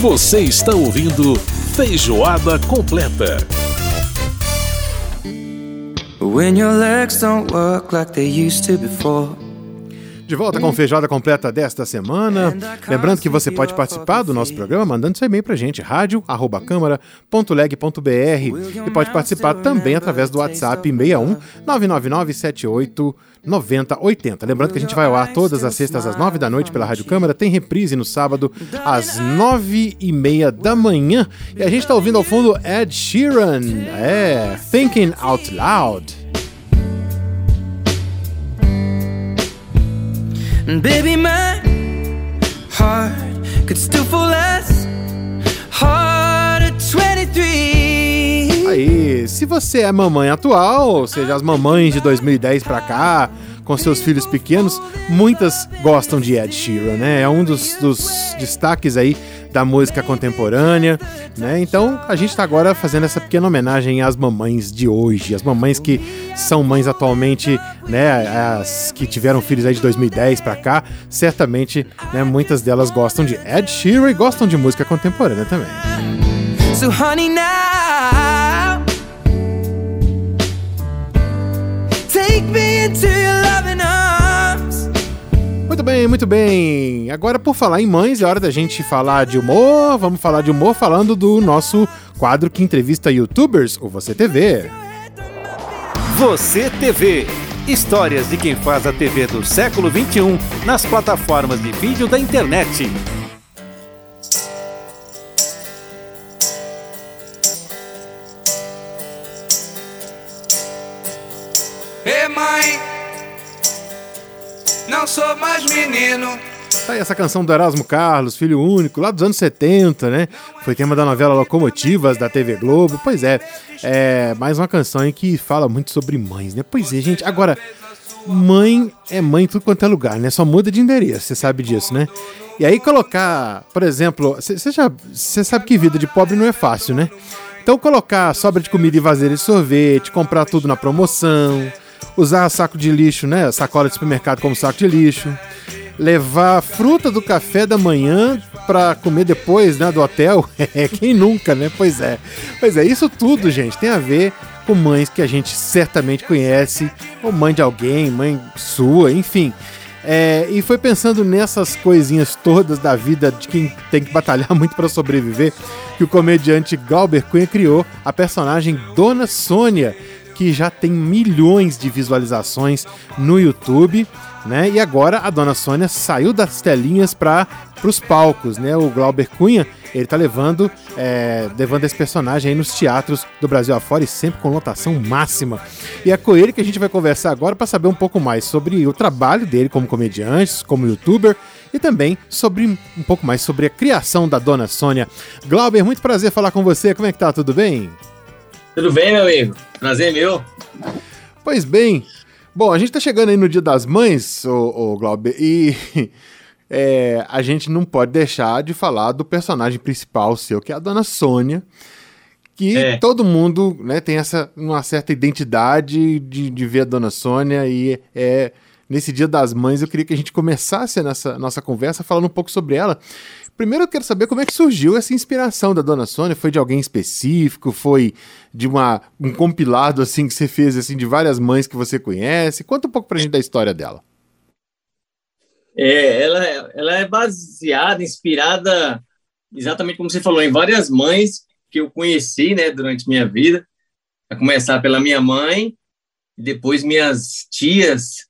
Você está ouvindo Feijoada Completa. When your legs don't work like they used to before. De volta com feijoada completa desta semana. Lembrando que você pode participar do nosso programa mandando seu e-mail pra gente, rádio@câmara.leg.br e pode participar também através do WhatsApp 61 999 78 9080. Lembrando que a gente vai ao ar todas as sextas às nove da noite pela Rádio Câmara, tem reprise no sábado às nove e meia da manhã. E a gente está ouvindo ao fundo Ed Sheeran, é, Thinking Out Loud. And baby, my heart could still fall as hard at 23. Aí, se você é mamãe atual, ou seja, as mamães de 2010 pra cá, com seus filhos pequenos, muitas gostam de Ed Sheeran, né? É um dos, dos destaques aí da música contemporânea, né? Então a gente está agora fazendo essa pequena homenagem às mamães de hoje, as mamães que são mães atualmente, né? As que tiveram filhos aí de 2010 para cá, certamente, né? Muitas delas gostam de Ed Sheeran e gostam de música contemporânea também. So honey now, take me into your loving arms. Muito bem, muito bem. Agora, por falar em mães, é hora da gente falar de humor. Vamos falar de humor falando do nosso quadro que entrevista youtubers, o Você TV. Você TV. Histórias de quem faz a TV do século 21 nas plataformas de vídeo da internet. Ei, mãe, não sou mais menino. Tá aí essa canção do Erasmo Carlos, filho único, lá dos anos 70, né? Foi tema da novela Locomotivas da TV Globo. Pois é, é mais uma canção em que fala muito sobre mães, né? Pois é, gente. Agora, mãe é mãe em tudo quanto é lugar, né? Só muda de endereço, você sabe disso, né? E aí colocar, por exemplo, você já, sabe que vida de pobre não é fácil, né? Então colocar sobra de comida e vasilha de sorvete, comprar tudo na promoção, usar saco de lixo, né? Sacola de supermercado como saco de lixo. Levar fruta do café da manhã para comer depois, né, do hotel. É, quem nunca, né? Pois é. Pois é, isso tudo, gente, tem a ver com mães que a gente certamente conhece, ou mãe de alguém, mãe sua, enfim. É, e foi pensando nessas coisinhas todas da vida de quem tem que batalhar muito para sobreviver que o comediante Galber Cunha criou a personagem Dona Sônia, que já tem milhões de visualizações no YouTube, né? E agora a Dona Sônia saiu das telinhas para os palcos, né? O Glauber Cunha, ele tá levando, é, levando esse personagem aí nos teatros do Brasil afora e sempre com lotação máxima. E é com ele que a gente vai conversar agora para saber um pouco mais sobre o trabalho dele como comediante, como youtuber e também sobre um pouco mais sobre a criação da Dona Sônia. Glauber, muito prazer falar com você. Como é que tá? Tudo bem? Tudo bem, meu amigo? Prazer meu. Pois bem. Bom, a gente tá chegando aí no Dia das Mães, o, Glauber, e é, a gente não pode deixar de falar do personagem principal seu, que é a Dona Sônia, que é. todo mundo né, tem essa, uma certa identidade de, de ver a Dona Sônia e é nesse Dia das Mães eu queria que a gente começasse nessa nossa conversa falando um pouco sobre ela. Primeiro eu quero saber como é que surgiu essa inspiração da Dona Sônia. Foi de alguém específico? Foi de uma, um compilado assim que você fez assim de várias mães que você conhece? Conta um pouco pra gente da história dela. É, ela, ela é baseada, inspirada, exatamente como você falou, em várias mães que eu conheci né, durante minha vida. A começar pela minha mãe, depois minhas tias,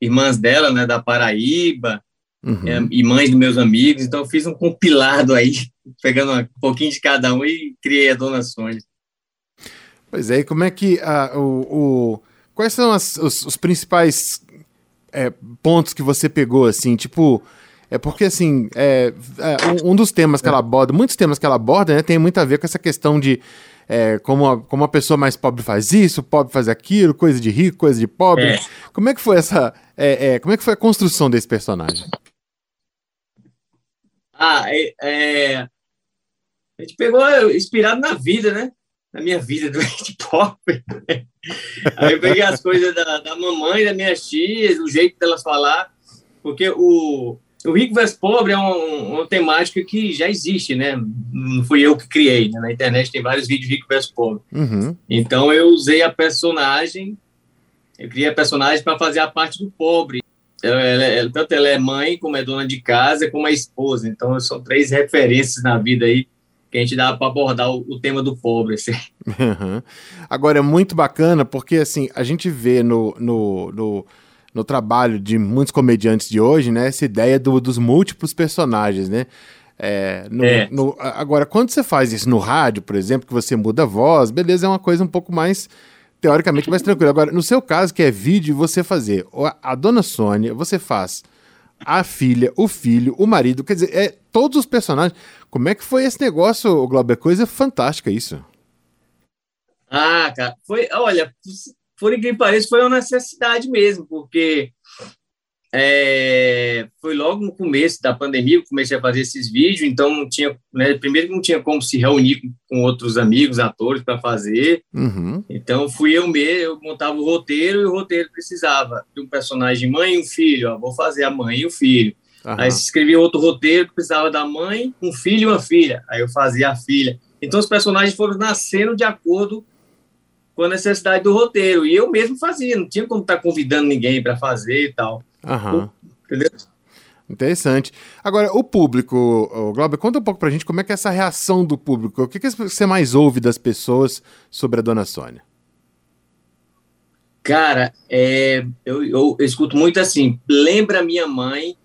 irmãs dela, né, da Paraíba, uhum. é, e mães dos meus amigos. Então, eu fiz um compilado aí, pegando um pouquinho de cada um e criei a Dona Sônia. Pois é, e como é que a, o, o, quais são as, os, os, principais é, pontos que você pegou, assim, tipo, é porque, assim, é, é, um, dos temas que ela aborda, muitos temas que ela aborda, né, tem muito a ver com essa questão de é, como, a, como a pessoa mais pobre faz isso, pobre faz aquilo, coisa de rico, coisa de pobre. É. Como é que foi essa, é, como é que foi a construção desse personagem? Ah, é, é, a gente pegou inspirado na vida, né? Na minha vida doente pobre. Aí eu peguei as coisas da, da mamãe, das minhas tias, o jeito delas falar, porque o, o rico versus pobre é um, uma temática que já existe, né? Não fui eu que criei, né? Na internet tem vários vídeos rico versus pobre. Uhum. Então eu usei a personagem, eu criei a personagem para fazer a parte do pobre. Ela, ela, ela, tanto ela é mãe, como é dona de casa, como é esposa. Então são três referências na vida aí que a gente dá para abordar o, o, tema do pobre. Assim. Uhum. Agora é muito bacana porque assim a gente vê no, no, no no trabalho de muitos comediantes de hoje, né? Essa ideia do, dos múltiplos personagens, né? É, no, é. No, agora, quando você faz isso no rádio, por exemplo, que você muda a voz, beleza, é uma coisa um pouco mais, teoricamente, mais tranquila. Agora, no seu caso, que é vídeo, você fazer a, dona Sônia, você faz a filha, o filho, o marido, quer dizer, é todos os personagens. Como é que foi esse negócio, Glauber? Coisa fantástica isso. Ah, cara, foi, olha, por que pareça, foi uma necessidade mesmo, porque é, foi logo no começo da pandemia que comecei a fazer esses vídeos, então não tinha, né, primeiro não tinha como se reunir com, com outros amigos, atores para fazer, uhum. então fui eu mesmo, eu montava o roteiro e o roteiro precisava de um personagem mãe e um filho, ó, vou fazer a mãe e o filho. Uhum. Aí escrevi outro roteiro que precisava da mãe, um filho e uma filha, aí eu fazia a filha. Então os personagens foram nascendo de acordo com a necessidade do roteiro. E eu mesmo fazia, não tinha como estar tá convidando ninguém para fazer e tal. Aham. Entendeu? Interessante. Agora, o público, o Glauber, conta um pouco pra gente como é que é essa reação do público. O que, que você mais ouve das pessoas sobre a Dona Sônia? Cara, é, eu, eu, eu, escuto muito assim, lembra a minha mãe,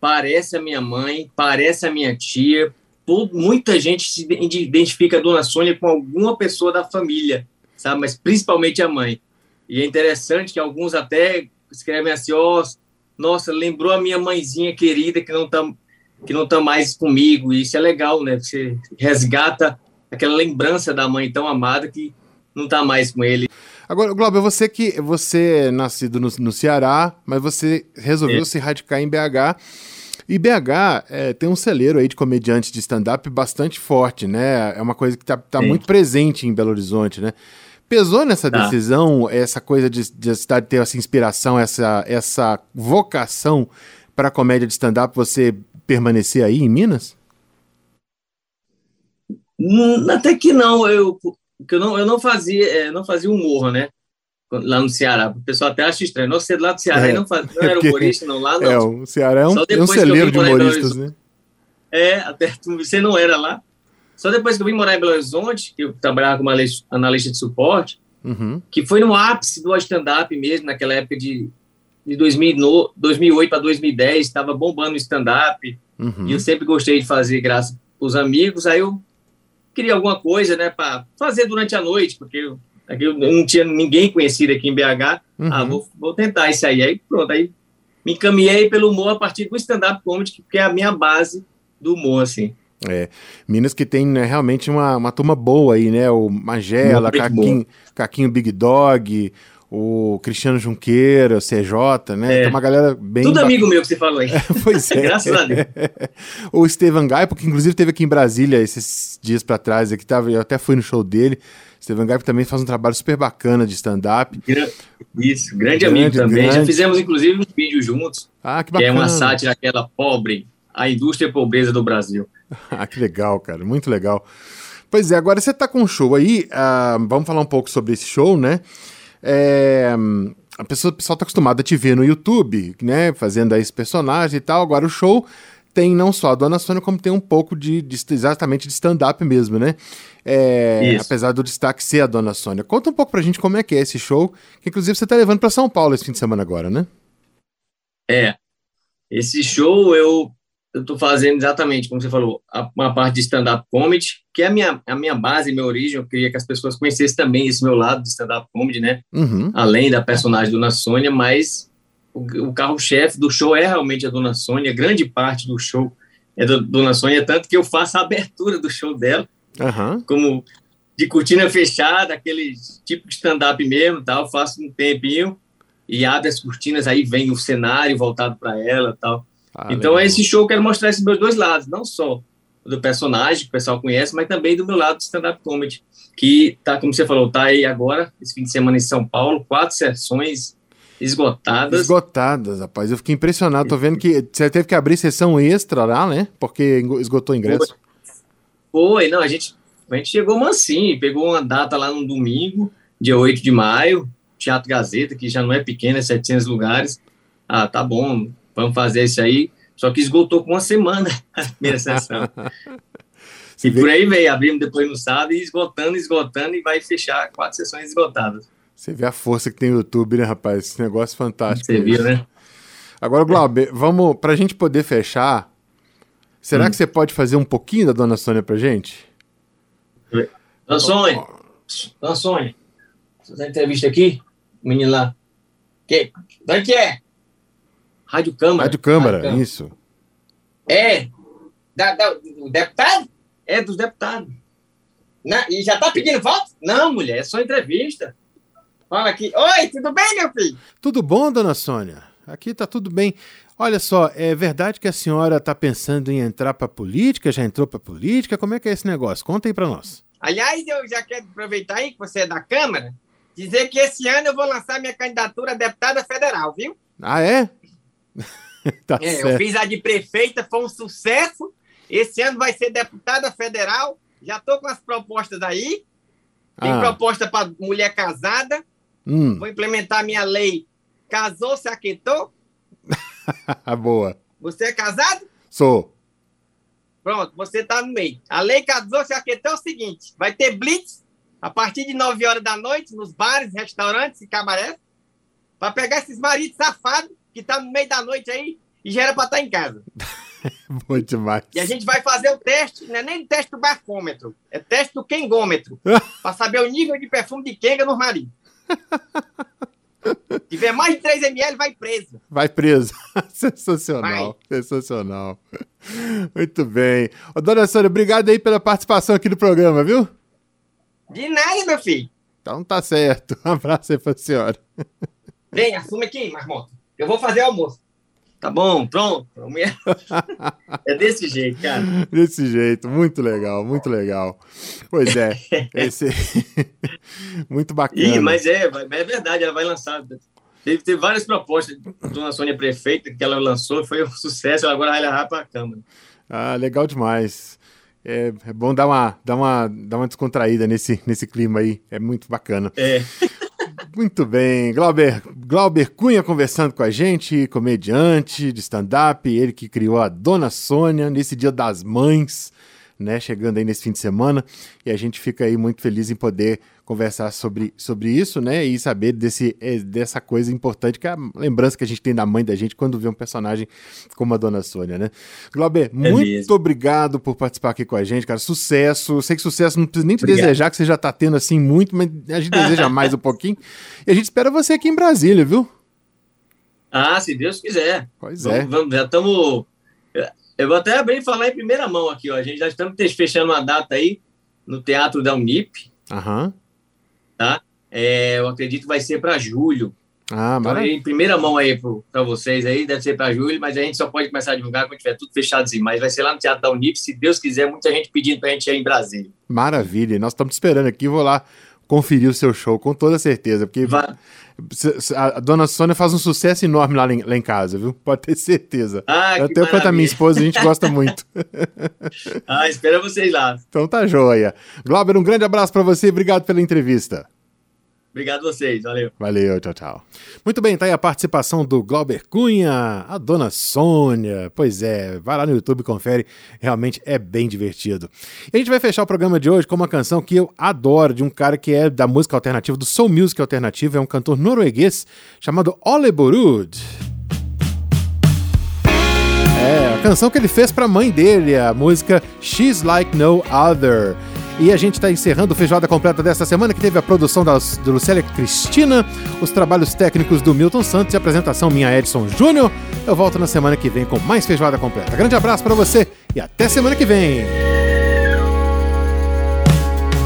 parece a minha mãe, parece a minha tia. Todo, muita gente se identifica a Dona Sônia com alguma pessoa da família sabe? Mas principalmente a mãe. E é interessante que alguns até escrevem assim, ó, oh, nossa, lembrou a minha mãezinha querida que não tá que não tá mais comigo. E isso é legal, né? Você resgata aquela lembrança da mãe tão amada que não tá mais com ele. Agora, Glauber, você que você é nascido no, no Ceará, mas você resolveu é. se radicar em BH. E BH é, tem um celeiro aí de comediantes de stand-up bastante forte, né? É uma coisa que tá, tá muito presente em Belo Horizonte, né? Pesou nessa tá. decisão essa coisa de, de a cidade ter essa inspiração, essa, essa vocação para a comédia de stand-up, você permanecer aí em Minas? Hum, até que não, eu, eu não, eu não fazia, é, não fazia humor, né? Lá no Ceará. O pessoal até acha estranho. Nossa, você lá do Ceará é, não, faz, não era humorista, não. Lá não. É, o Ceará é um, é um celeiro de humoristas, né? É, até você não era lá. Só depois que eu vim morar em Belo Horizonte, que eu trabalhava como analista de suporte, uhum. que foi no ápice do stand-up mesmo, naquela época de, de 2000, no, 2008 para 2010, estava bombando o stand-up, uhum. e eu sempre gostei de fazer graça os amigos, aí eu queria alguma coisa, né, para fazer durante a noite, porque eu, eu, não tinha ninguém conhecido aqui em BH, uhum. ah, vou, vou tentar isso aí, aí pronto, aí me encaminhei pelo humor a partir do stand-up comedy, que é a minha base do humor, assim. É, Minas que tem né, realmente uma, uma turma boa aí, né? O Magela, Caquinho, Caquinho Big Dog, o Cristiano Junqueira, o CJ, né? É. Tem uma galera bem. Tudo amigo meu que você falou aí. É, pois é. Graças a Deus. o Estevan Gaipo, que inclusive esteve aqui em Brasília esses dias para trás, aqui tava, eu até fui no show dele. Estevan Gaipo também faz um trabalho super bacana de stand-up. Isso, grande, grande amigo também. Grande. Já fizemos inclusive um vídeo juntos. Ah, que bacana. Que é uma sátira aquela pobre, a indústria pobreza do Brasil. ah, que legal, cara, muito legal. Pois é, agora você tá com um show aí, uh, vamos falar um pouco sobre esse show, né? É, a pessoa, o pessoal tá acostumado a te ver no YouTube, né, fazendo aí esse personagem e tal, agora o show tem não só a Dona Sônia, como tem um pouco de, de exatamente de stand-up mesmo, né? É, apesar do destaque ser a Dona Sônia. Conta um pouco pra gente como é que é esse show, que inclusive você tá levando para São Paulo esse fim de semana agora, né? É, esse show eu eu estou fazendo exatamente, como você falou, uma parte de stand-up comedy, que é a minha, a minha base, minha origem. Eu queria que as pessoas conhecessem também esse meu lado de stand-up comedy, né? Uhum. Além da personagem Dona Sônia, mas o, o carro-chefe do show é realmente a Dona Sônia. Grande parte do show é da Dona Sônia, tanto que eu faço a abertura do show dela, uhum. como de cortina fechada, aquele tipo de stand-up mesmo, tal. Faço um tempinho e abre as cortinas, aí vem o cenário voltado para ela, tal. Ah, então, legal. esse show eu quero mostrar esses meus dois lados, não só do personagem, que o pessoal conhece, mas também do meu lado do stand-up comedy, que tá, como você falou, tá aí agora, esse fim de semana em São Paulo, quatro sessões, esgotadas. Esgotadas, rapaz. Eu fiquei impressionado. Tô vendo que você teve que abrir sessão extra lá, né? Porque esgotou o ingresso. Foi, não, a gente, a gente chegou mansinho, pegou uma data lá no domingo, dia 8 de maio, Teatro Gazeta, que já não é pequeno, é 700 lugares. Ah, tá bom, vamos fazer isso aí. Só que esgotou com uma semana a primeira sessão. e por aí veio, abrimos depois no sábado e esgotando, esgotando, e vai fechar quatro sessões esgotadas. Você vê a força que tem o YouTube, né, rapaz? Esse negócio é fantástico. Você viu, né? Agora, Glauber, vamos, pra gente poder fechar, será hum. que você pode fazer um pouquinho da Dona Sônia pra gente? Dona Sônia, Dona Sônia, fazer entrevista aqui, o menino lá. Que, onde que é? Rádio Câmara. Rádio Câmara, Rádio Câmara. isso. É, da, da, do deputado? É dos deputados. Na, e já tá pedindo voto? Não, mulher, é só entrevista. Fala aqui. Oi, tudo bem, meu filho? Tudo bom, dona Sônia? Aqui tá tudo bem. Olha só, é verdade que a senhora tá pensando em entrar pra política? Já entrou pra política? Como é que é esse negócio? Conta aí pra nós. Aliás, eu já quero aproveitar aí que você é da Câmara, dizer que esse ano eu vou lançar minha candidatura a deputada federal, viu? Ah, é? tá é, eu fiz a de prefeita, foi um sucesso. Esse ano vai ser deputada federal. Já tô com as propostas aí. Tem ah. proposta para mulher casada, Hum. Vou implementar minha lei. Casou, se aquietou? Boa. Você é casado? Sou. Pronto, você está no meio. A lei casou, se aquietou é o seguinte: vai ter blitz a partir de 9 horas da noite nos bares, restaurantes e cabarés para pegar esses maridos safados que tá no meio da noite aí e já era para estar tá em casa. Bom demais. E a gente vai fazer o teste, não é nem teste do bafômetro, é teste do quengômetro, para saber o nível de perfume de quenga nos maridos. Se tiver mais de 3 ml, vai preso. Vai preso. Sensacional. Vai. Sensacional. Muito bem. Ô, dona Sônia, obrigado aí pela participação aqui no programa, viu? De nada, meu filho. Então tá certo. Um abraço aí pra senhora. Vem, assume aqui, Marmota. Eu vou fazer almoço. Tá bom, pronto. É desse jeito, cara. Desse jeito, muito legal, muito legal. Pois é, esse... muito bacana. Ih, mas é, é verdade, ela vai lançar. Teve, teve várias propostas Dona Sônia Prefeita que ela lançou, foi um sucesso, agora vai levar para a Câmara. Ah, legal demais. É, é, bom dar uma, dar, uma, dar uma descontraída nesse, nesse clima aí, é muito bacana. É. Muito bem, Glauber, Glauber Cunha conversando com a gente, comediante de stand-up, ele que criou a Dona Sônia nesse Dia das Mães, né, chegando aí nesse fim de semana, e a gente fica aí muito feliz em poder conversar sobre, sobre isso, né? E saber desse, é, dessa coisa importante, que é a lembrança que a gente tem da mãe da gente quando vê um personagem como a Dona Sônia, né? Glauber, é muito mesmo. obrigado por participar aqui com a gente, cara. Sucesso. Sei que sucesso não precisa nem te obrigado. desejar, que você já tá tendo assim muito, mas a gente deseja mais um pouquinho. E a gente espera você aqui em Brasília, viu? Ah, se Deus quiser. Pois vamos, é. Vamos, já estamos. Eu vou até abrir e falar em primeira mão aqui, ó. A gente já estamos fechando uma data aí no Teatro da Unip. Aham. Uhum tá? É, eu acredito que vai ser para julho. Ah, então, em primeira mão aí para vocês aí, deve ser para julho, mas a gente só pode começar a divulgar quando tiver tudo fechado assim. Mas vai ser lá no Teatro da Unip, se Deus quiser, muita gente pedindo para a gente ir em Brasília. Maravilha, nós estamos esperando aqui, vou lá conferir o seu show, com toda certeza, porque vai. a dona Sônia faz um sucesso enorme lá, lá em casa, viu? Pode ter certeza. Ah, Até quanto a minha esposa, a gente gosta muito. ah, espera vocês lá. Então tá joia. Glauber, um grande abraço para você, obrigado pela entrevista. Obrigado a vocês, valeu. Valeu, tchau, tchau. Muito bem, tá aí a participação do Glauber Cunha, a dona Sônia. Pois é, vai lá no YouTube confere, realmente é bem divertido. E a gente vai fechar o programa de hoje com uma canção que eu adoro, de um cara que é da música alternativa, do soul music alternativo, é um cantor norueguês chamado Ole Borud. É, a canção que ele fez para a mãe dele, a música She's Like No Other. E a gente está encerrando o Feijoada Completa desta semana, que teve a produção da, Lucélia Cristina, os trabalhos técnicos do Milton Santos e a apresentação minha Edson Júnior. Eu volto na semana que vem com mais Feijoada Completa. Grande abraço para você e até semana que vem.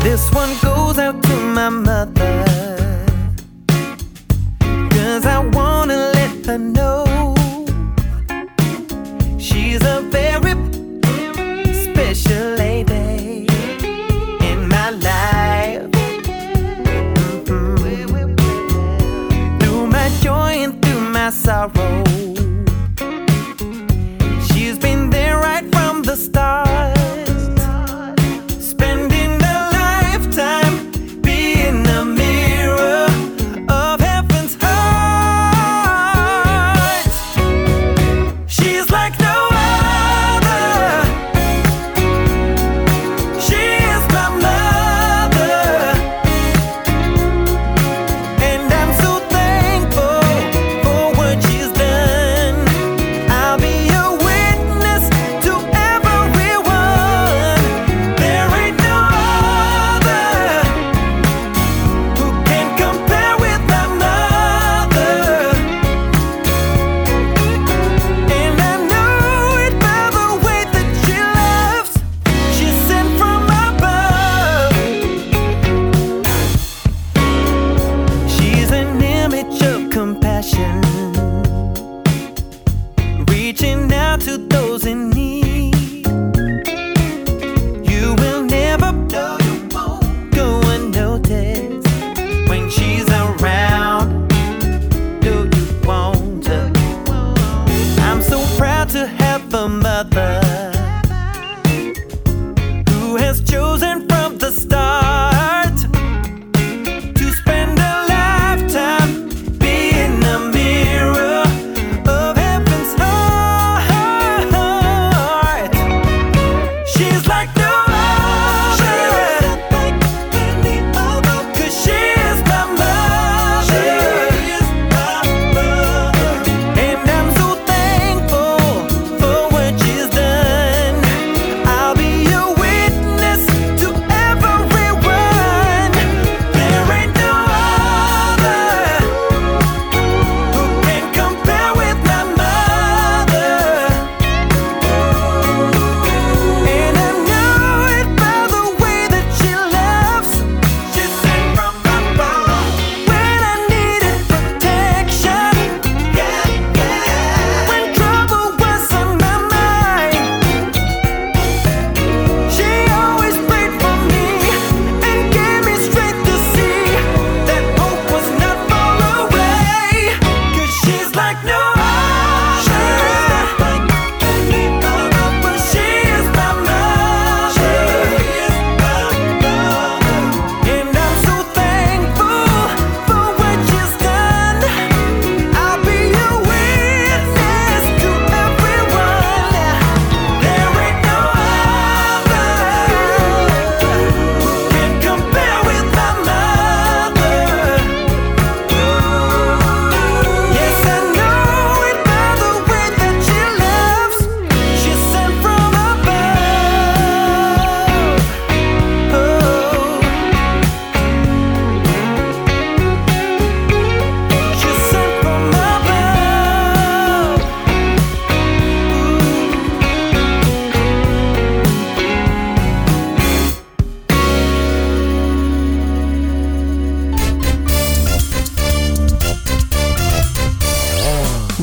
This one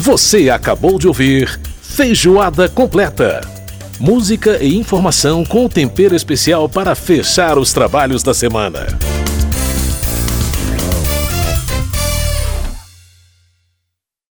Você acabou de ouvir Feijoada Completa. Música e informação com tempero especial para fechar os trabalhos da semana.